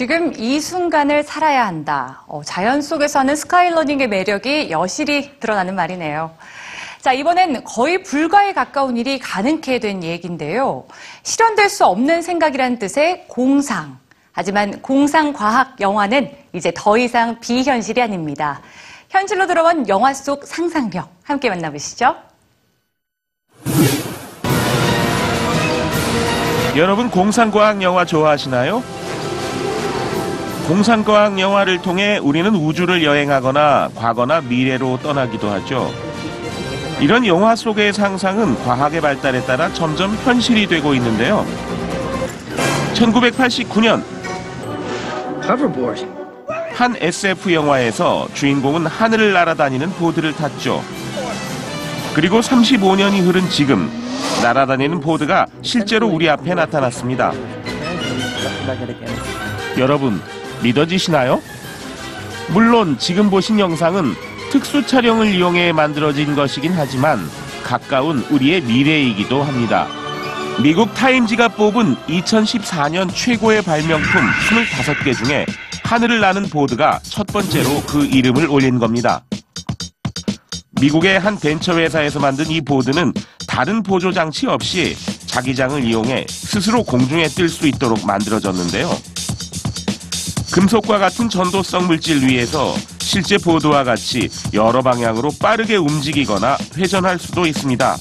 지금 이 순간을 살아야 한다. 어, 자연 속에서는 스카이러닝의 매력이 여실히 드러나는 말이네요. 자, 이번엔 거의 불가에 가까운 일이 가능케 된 얘기인데요. 실현될 수 없는 생각이란 뜻의 공상. 하지만 공상과학 영화는 이제 더 이상 비현실이 아닙니다. 현실로 들어온 영화 속 상상력 함께 만나보시죠. 여러분 공상과학 영화 좋아하시나요? 공상과학 영화를 통해 우리는 우주를 여행하거나 과거나 미래로 떠나기도 하죠. 이런 영화 속의 상상은 과학의 발달에 따라 점점 현실이 되고 있는데요. 1989년 Hoverboard. 한 SF 영화에서 주인공은 하늘을 날아다니는 보드를 탔죠. 그리고 35년이 흐른 지금 날아다니는 보드가 실제로 우리 앞에 나타났습니다. 여러분 믿어지시나요? 물론 지금 보신 영상은 특수 촬영을 이용해 만들어진 것이긴 하지만 가까운 우리의 미래이기도 합니다. 미국 타임지가 뽑은 2014년 최고의 발명품 25개 중에 하늘을 나는 보드가 첫 번째로 그 이름을 올린 겁니다. 미국의 한 벤처 회사에서 만든 이 보드는 다른 보조 장치 없이 자기장을 이용해 스스로 공중에 뜰 수 있도록 만들어졌는데요. 금속과 같은 전도성 물질 위에서 실제 보드와 같이 여러 방향으로 빠르게 움직이거나 회전할 수도 있습니다.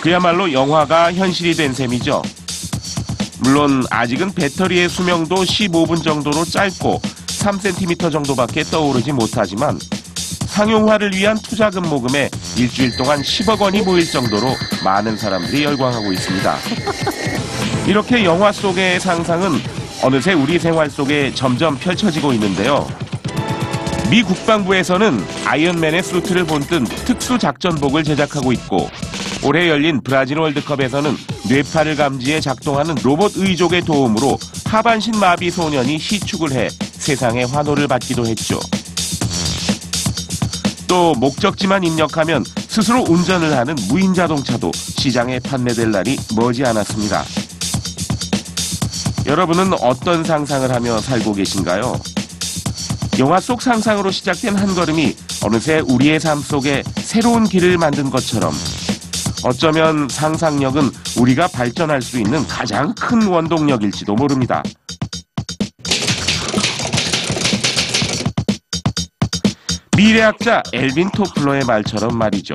그야말로 영화가 현실이 된 셈이죠. 물론 아직은 배터리의 수명도 15분 정도로 짧고 3cm 정도밖에 떠오르지 못하지만 상용화를 위한 투자금 모금에 일주일 동안 10억 원이 모일 정도로 많은 사람들이 열광하고 있습니다. 이렇게 영화 속의 상상은 어느새 우리 생활 속에 점점 펼쳐지고 있는데요. 미 국방부에서는 아이언맨의 수트를 본뜬 특수 작전복을 제작하고 있고 올해 열린 브라질 월드컵에서는 뇌파를 감지해 작동하는 로봇 의족의 도움으로 하반신 마비 소년이 시축을 해 세상의 환호를 받기도 했죠. 또 목적지만 입력하면 스스로 운전을 하는 무인 자동차도 시장에 판매될 날이 머지 않았습니다. 여러분은 어떤 상상을 하며 살고 계신가요? 영화 속 상상으로 시작된 한 걸음이 어느새 우리의 삶 속에 새로운 길을 만든 것처럼 어쩌면 상상력은 우리가 발전할 수 있는 가장 큰 원동력일지도 모릅니다. 미래학자 엘빈 토플러의 말처럼 말이죠.